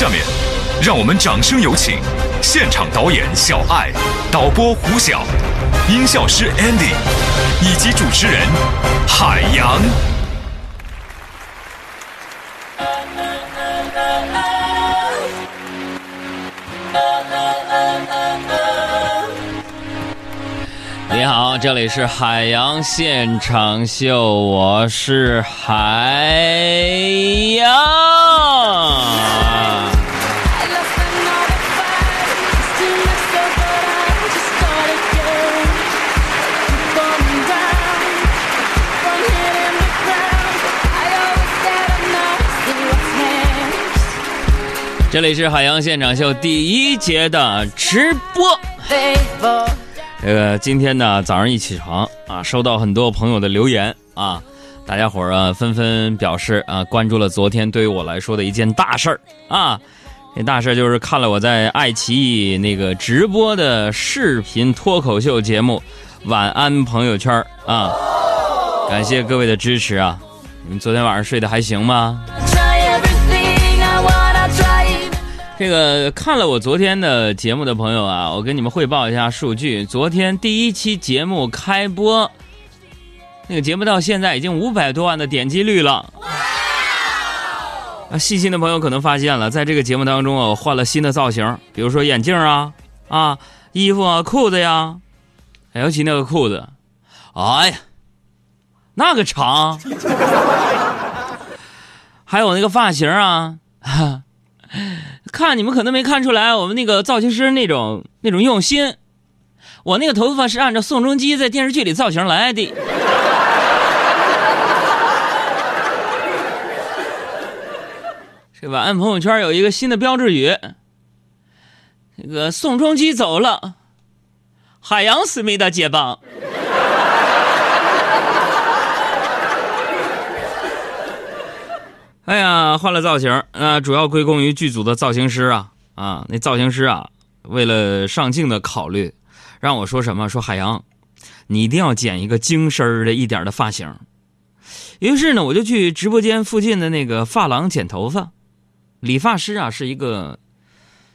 下面，让我们掌声有请现场导演小爱、导播胡晓、音效师 Andy 以及主持人海洋。你好，这里是海洋现场秀，我是海洋。这里是海洋现场秀第一节的直播。这个今天呢，早上一起床啊，收到很多朋友的留言啊，大家伙儿啊纷纷表示啊，关注了昨天对于我来说的一件大事儿啊，那大事儿就是看了我在爱奇艺那个直播的视频脱口秀节目《晚安朋友圈》啊，感谢各位的支持啊，你们昨天晚上睡得还行吗？这个看了我昨天的节目的朋友啊，我跟你们汇报一下数据。昨天第一期节目开播，那个节目到现在已经五百多万的点击率了。啊，细心的朋友可能发现了，在这个节目当中啊，我换了新的造型，比如说眼镜啊、啊衣服啊、裤子呀，尤其那个裤子，哎呀，那个长，还有那个发型啊。看你们可能没看出来，我们那个造型师那种那种用心。我那个头发是按照宋仲基在电视剧里造型来的。这晚安朋友圈有一个新的标志语，那个宋仲基走了，海洋思密达接棒。哎呀，换了造型，那主要归功于剧组的造型师啊啊！那造型师啊，为了上镜的考虑，让我说什么？说海洋，你一定要剪一个精身的一点的发型。于是呢，我就去直播间附近的那个发廊剪头发。理发师啊，是一个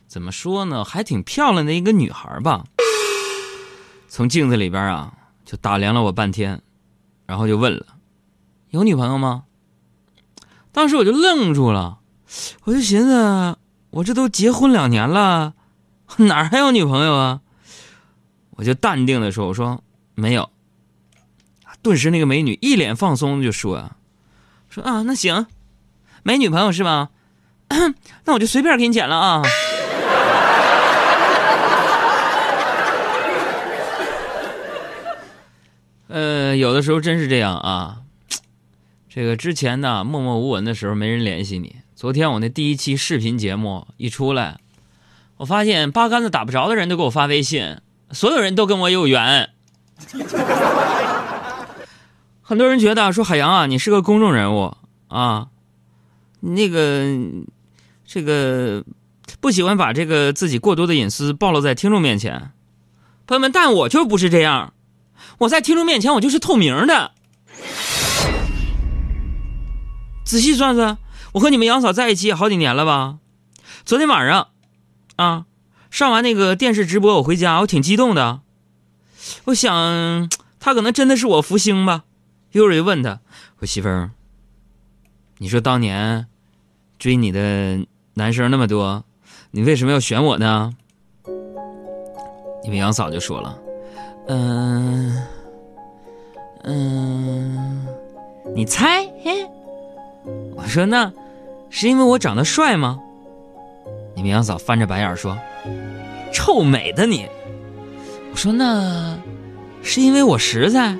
怎么说呢，还挺漂亮的一个女孩吧。从镜子里边啊，就打量了我半天，然后就问了：“有女朋友吗？”当时我就愣住了，我就寻思，我这都结婚两年了，哪还有女朋友啊？我就淡定的说：“我说没有。”顿时那个美女一脸放松就说：“说啊，那行，没女朋友是吧？那我就随便给你剪了啊。”呃，有的时候真是这样啊。这个之前呢，默默无闻的时候没人联系你。昨天我那第一期视频节目一出来，我发现八竿子打不着的人都给我发微信，所有人都跟我有缘。很多人觉得说海洋啊，你是个公众人物啊，那个这个不喜欢把这个自己过多的隐私暴露在听众面前。朋友们，但我就不是这样，我在听众面前我就是透明的。仔细算算，我和你们杨嫂在一起也好几年了吧？昨天晚上，啊，上完那个电视直播，我回家，我挺激动的。我想，他可能真的是我福星吧。一会儿就问他，我媳妇儿，你说当年追你的男生那么多，你为什么要选我呢？你们杨嫂就说了，嗯嗯，你猜？嘿。我说那，是因为我长得帅吗？你们杨嫂翻着白眼说：“臭美的你。”我说那，是因为我实在。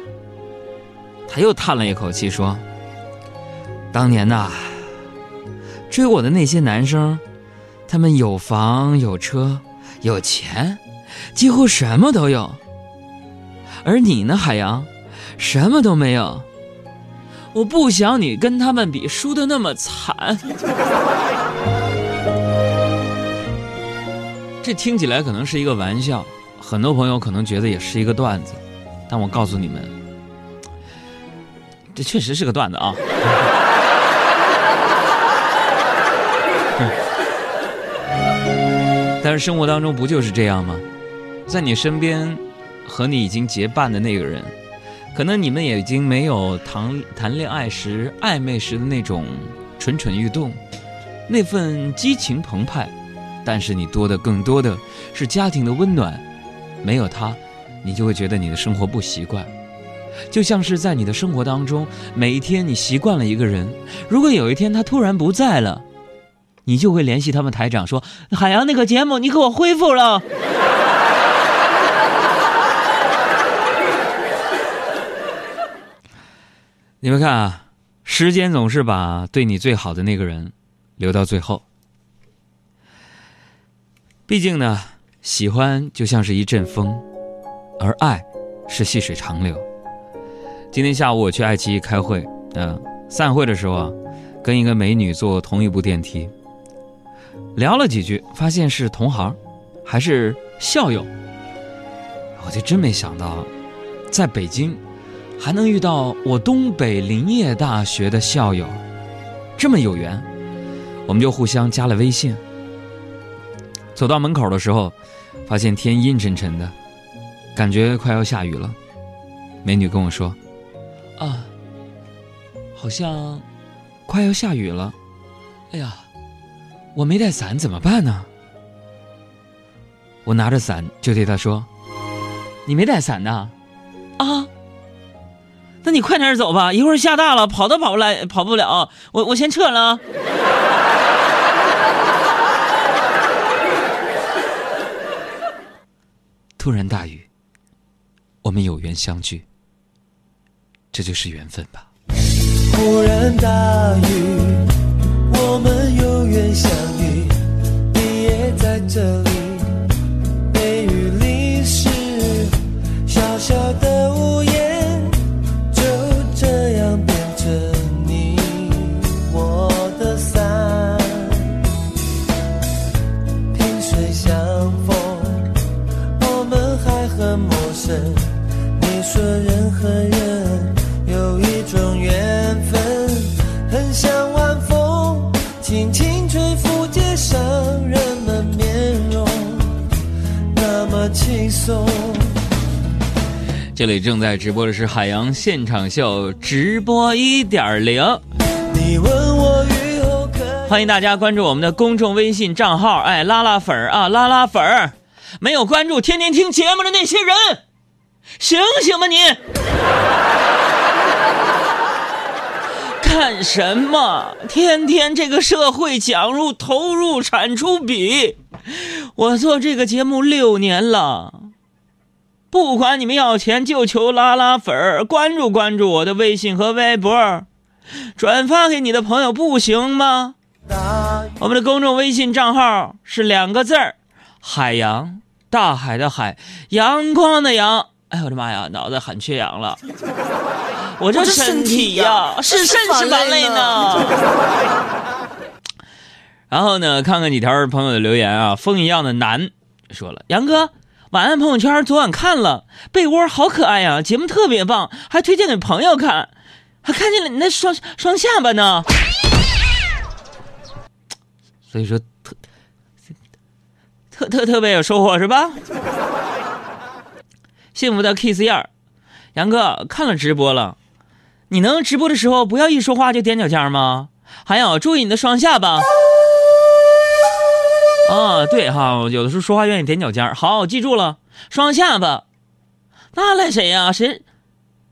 他又叹了一口气说：“当年呐，追我的那些男生，他们有房有车有钱，几乎什么都有。而你呢，海洋，什么都没有。”我不想你跟他们比，输的那么惨。这听起来可能是一个玩笑，很多朋友可能觉得也是一个段子，但我告诉你们，这确实是个段子啊。但是生活当中不就是这样吗？在你身边，和你已经结伴的那个人，可能你们也已经没有谈谈恋爱时暧昧时的那种蠢蠢欲动，那份激情澎湃，但是你多的更多的是家庭的温暖。没有他，你就会觉得你的生活不习惯。就像是在你的生活当中，每一天你习惯了一个人，如果有一天他突然不在了，你就会联系他们台长说：“海洋那个节目，你给我恢复了。”你们看啊，时间总是把对你最好的那个人留到最后。毕竟呢，喜欢就像是一阵风，而爱是细水长流。今天下午我去爱奇艺开会，嗯，散会的时候啊，跟一个美女坐同一部电梯，聊了几句，发现是同行，还是校友。我就真没想到，在北京还能遇到我东北林业大学的校友，这么有缘，我们就互相加了微信。走到门口的时候，发现天阴沉沉的，感觉快要下雨了。美女跟我说。啊，好像快要下雨了。哎呀，我没带伞怎么办呢？我拿着伞就对她说：“你没带伞呢？啊？那你快点走吧，一会儿下大了，跑都跑不来，跑不了。我我先撤了。”突然大雨，我们有缘相聚。这就是缘分吧。忽然大雨，我们有缘相遇，你也在这里。陌生。你说人和人。有一种缘分，很像晚风，轻轻吹拂街上人们面容，那么轻松。这里正在直播的是海洋现场秀直播一点零。你问我雨后可欢迎大家关注我们的公众微信账号，哎，拉拉粉儿啊，拉拉粉儿！没有关注天天听节目的那些人，醒醒吧你！干什么？天天这个社会讲入投入产出比，我做这个节目六年了，不管你们要钱，就求拉拉粉儿，关注关注我的微信和微博，转发给你的朋友，不行吗？我们的公众微信账号是两个字儿：海洋，大海的海，阳光的阳。哎呦我的妈呀，脑子很缺氧了。我这身体呀，是肾是烦累呢。然后呢，看看几条朋友的留言啊。风一样的男说了：“杨哥，晚安朋友圈昨晚看了，被窝好可爱呀，节目特别棒，还推荐给朋友看，还看见了你那双双下巴呢。”所以说，特特特别有收获是吧？幸福的 kiss 燕儿，杨哥看了直播了。你能直播的时候不要一说话就踮脚尖吗？还有注意你的双下巴。啊，对哈，有的时候说话愿意踮脚尖好，记住了，双下巴。那赖谁呀？谁？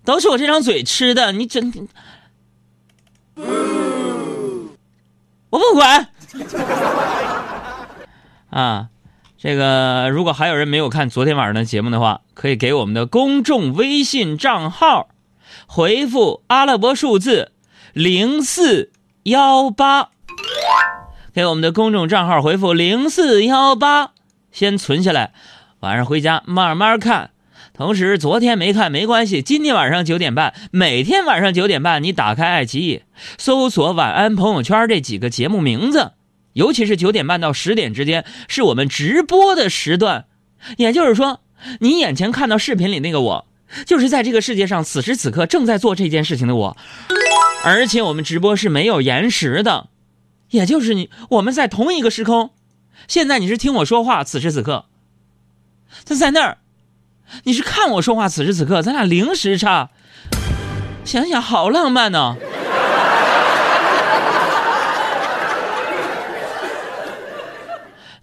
都是我这张嘴吃的。你真……我不管。啊，这个如果还有人没有看昨天晚上的节目的话，可以给我们的公众微信账号。回复阿拉伯数字零四幺八，给我们的公众账号回复零四幺八，先存下来，晚上回家慢慢看。同时，昨天没看没关系，今天晚上九点半，每天晚上九点半，你打开爱奇艺，搜索“晚安朋友圈”这几个节目名字，尤其是九点半到十点之间，是我们直播的时段。也就是说，你眼前看到视频里那个我。就是在这个世界上，此时此刻正在做这件事情的我，而且我们直播是没有延时的，也就是你我们在同一个时空，现在你是听我说话，此时此刻。他在那儿，你是看我说话，此时此刻，咱俩零时差，想想好浪漫呢、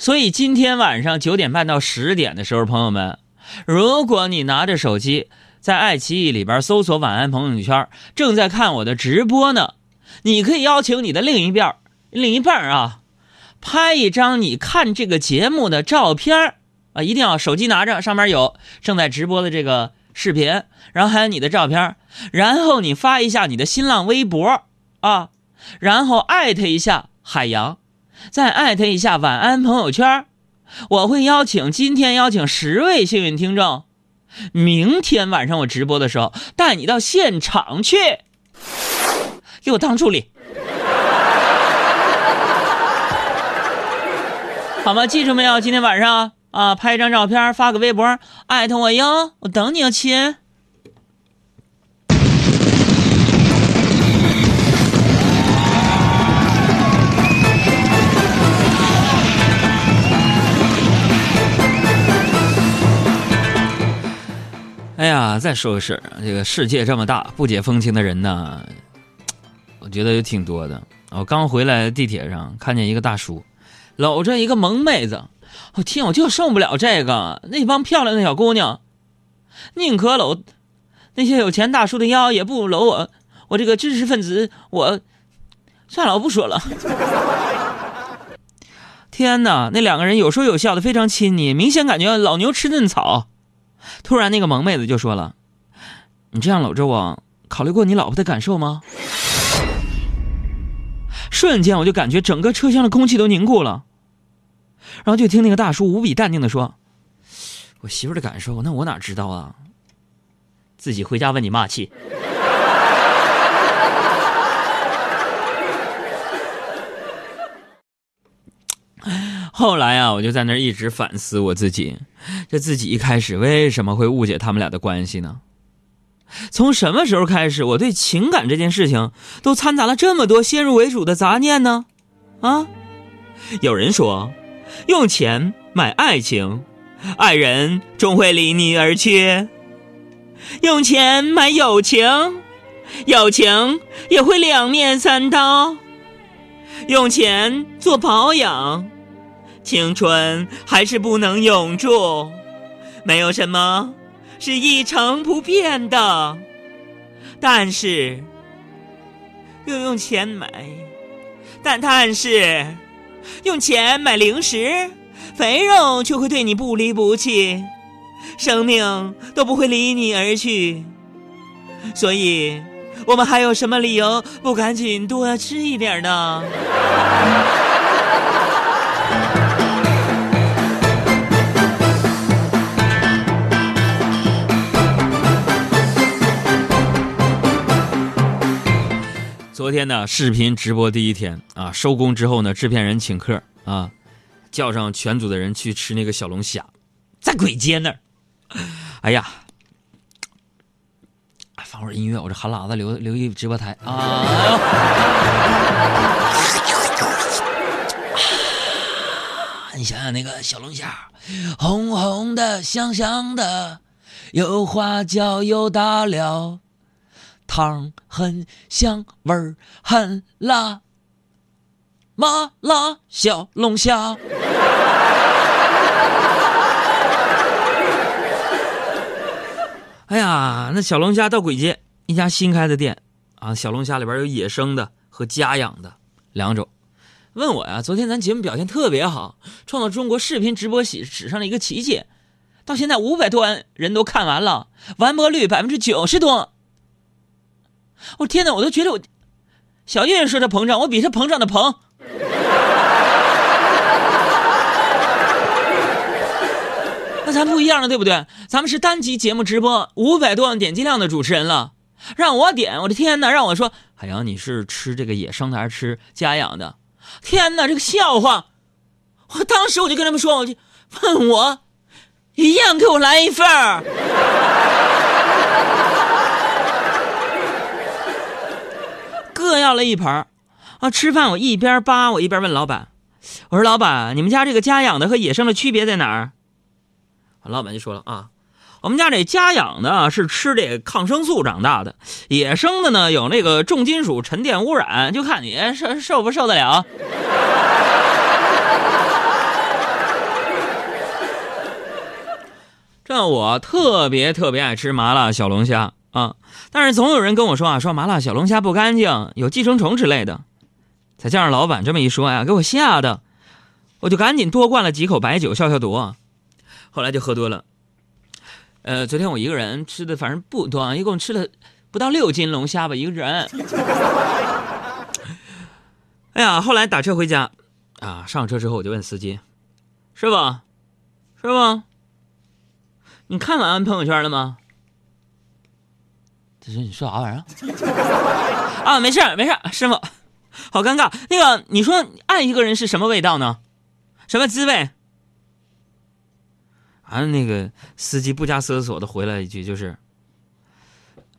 所以今天晚上九点半到十点的时候，朋友们，如果你拿着手机在爱奇艺里边搜索“晚安朋友圈”，正在看我的直播呢，你可以邀请你的另一边另一半啊，拍一张你看这个节目的照片啊，一定要手机拿着，上面有正在直播的这个视频，然后还有你的照片，然后你发一下你的新浪微博啊，然后艾特一下海洋。再艾特一下晚安朋友圈，我会邀请今天邀请十位幸运听众，明天晚上我直播的时候带你到现场去，给我当助理，好吗？记住没有？今天晚上啊，拍一张照片发个微博，艾特我哟，我等你哦，亲。哎呀，再说个事儿，这个世界这么大，不解风情的人呢，我觉得也挺多的。我刚回来地铁上看见一个大叔，搂着一个萌妹子，我天，我就受不了这个。那帮漂亮的小姑娘，宁可搂那些有钱大叔的腰，也不搂我，我这个知识分子。我算了，我不说了。天哪，那两个人有说有笑的，非常亲昵，明显感觉老牛吃嫩草。突然，那个萌妹子就说了：“你这样搂着我，考虑过你老婆的感受吗？”瞬间，我就感觉整个车厢的空气都凝固了。然后就听那个大叔无比淡定的说：“我媳妇的感受，那我哪知道啊？自己回家问你妈去。”后来啊，我就在那儿一直反思我自己，这自己一开始为什么会误解他们俩的关系呢？从什么时候开始，我对情感这件事情都掺杂了这么多先入为主的杂念呢？啊，有人说，用钱买爱情，爱人终会离你而去；用钱买友情，友情也会两面三刀；用钱做保养。青春还是不能永驻，没有什么是一成不变的。但是，又用钱买，但但是，用钱买零食，肥肉却会对你不离不弃，生命都不会离你而去。所以，我们还有什么理由不赶紧多吃一点呢？昨天呢，视频直播第一天啊，收工之后呢，制片人请客啊，叫上全组的人去吃那个小龙虾，在簋街那儿。哎呀，放会儿音乐，我这韩喇子留留一直播台啊。你想想那个小龙虾，红红的，香香的，有花椒，有大料。汤很香，味儿很辣，麻辣小龙虾。哎呀，那小龙虾到簋街一家新开的店啊，小龙虾里边有野生的和家养的两种。问我呀，昨天咱节目表现特别好，创造中国视频直播史史上的一个奇迹，到现在五百多万人都看完了，完播率百分之九十多。我天哪！我都觉得我小月月说他膨胀，我比他膨胀的膨。那咱不一样了，对不对？咱们是单集节目直播，五百多万点击量的主持人了，让我点，我的天哪！让我说，海洋，你是吃这个野生的还是吃家养的？天哪，这个笑话！我当时我就跟他们说，我就问我，一样给我来一份儿。各要了一盘，啊，吃饭我一边扒我一边问老板：“我说老板，你们家这个家养的和野生的区别在哪儿？老板就说了啊，我们家这家养的是吃这抗生素长大的，野生的呢有那个重金属沉淀污染，就看你受受不受得了。这我特别特别爱吃麻辣小龙虾啊，但是总有人跟我说啊，说麻辣小龙虾不干净，有寄生虫之类的。再加上老板这么一说呀，给我吓的，我就赶紧多灌了几口白酒消消毒。后来就喝多了。呃，昨天我一个人吃的，反正不多，一共吃了不到六斤龙虾吧，一个人。哎呀，后来打车回家，啊，上车之后我就问司机：“师傅，师傅，你看完俺朋友圈了吗？”他说：“你说啥玩意儿？” 啊，没事没事师傅。好尴尬。那个，你说爱一个人是什么味道呢？什么滋味？啊，那个司机不加思索的回来一句，就是，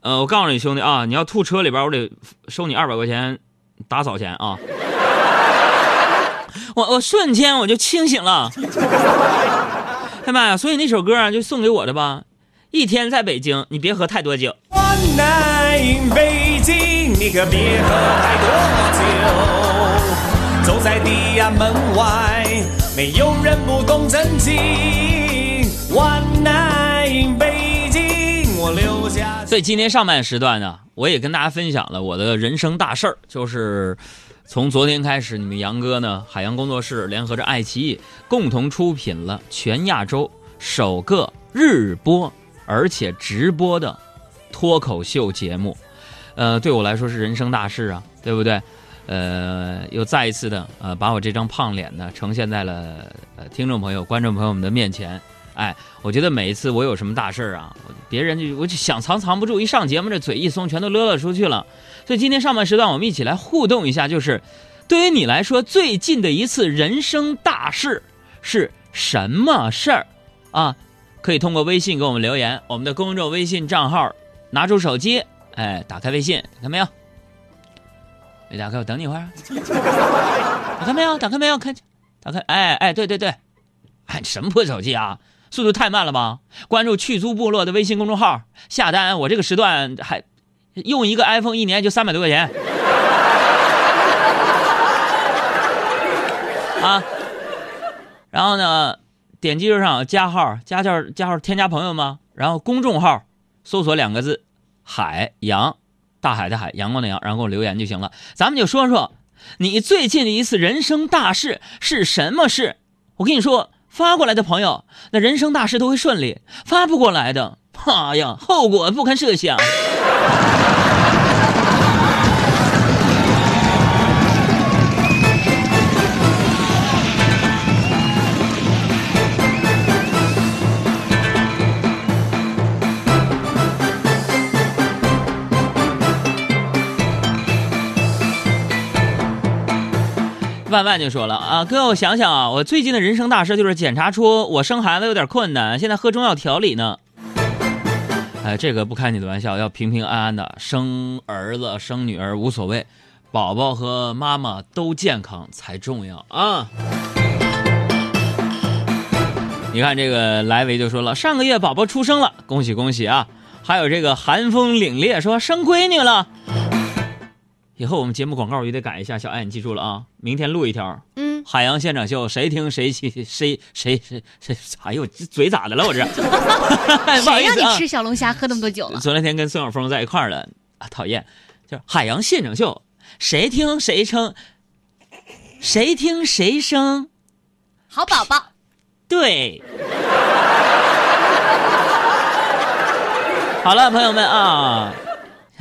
呃，我告诉你兄弟啊，你要吐车里边，我得收你二百块钱打扫钱啊。我我瞬间我就清醒了，哎妈呀！所以那首歌啊，就送给我的吧。一天在北京，你别喝太多酒。One night 北京，你可别喝太多酒。走在地安门外，没有人不懂真情。One night 北京，我留下。所以今天上半时段呢，我也跟大家分享了我的人生大事儿，就是从昨天开始，你们杨哥呢，海洋工作室联合着爱奇艺共同出品了全亚洲首个日播。而且直播的脱口秀节目，呃，对我来说是人生大事啊，对不对？呃，又再一次的呃，把我这张胖脸呢呈现在了呃听众朋友、观众朋友们的面前。哎，我觉得每一次我有什么大事儿啊，别人就我就想藏藏不住，一上节目这嘴一松，全都勒了出去了。所以今天上半时段我们一起来互动一下，就是对于你来说最近的一次人生大事是什么事儿啊？可以通过微信给我们留言，我们的公众微信账号，拿出手机，哎，打开微信，打开没有？没打开，我等你一会儿。打开没有？打开没有？看，打开，哎哎，对对对，哎，什么破手机啊？速度太慢了吧？关注去租部落的微信公众号，下单，我这个时段还用一个 iPhone 一年就三百多块钱。啊，然后呢？点击右上加号，加号加号，添加朋友吗？然后公众号搜索两个字“海洋”，大海的海，阳光的阳，然后给我留言就行了。咱们就说说你最近的一次人生大事是什么事？我跟你说，发过来的朋友，那人生大事都会顺利；发不过来的，妈呀，后果不堪设想。万万就说了啊，哥，我想想啊，我最近的人生大事就是检查出我生孩子有点困难，现在喝中药调理呢。哎，这个不开你的玩笑，要平平安安的生儿子生女儿无所谓，宝宝和妈妈都健康才重要啊。你看这个来维就说了，上个月宝宝出生了，恭喜恭喜啊！还有这个寒风凛冽说生闺女了。以后我们节目广告也得改一下，小爱你记住了啊！明天录一条，嗯，海洋现场秀，谁听谁谁谁谁谁谁，哎呦，这嘴咋的了？我这，谁让你吃小龙虾喝那么多酒了？昨天跟孙晓峰在一块儿了啊，讨厌！就是海洋现场秀，谁听谁称，谁听谁生，好宝宝，对。好了，朋友们啊。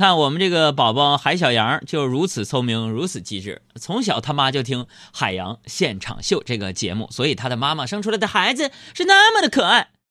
看我们这个宝宝海小杨就如此聪明，如此机智，从小他妈就听《海洋现场秀》这个节目，所以他的妈妈生出来的孩子是那么的可爱。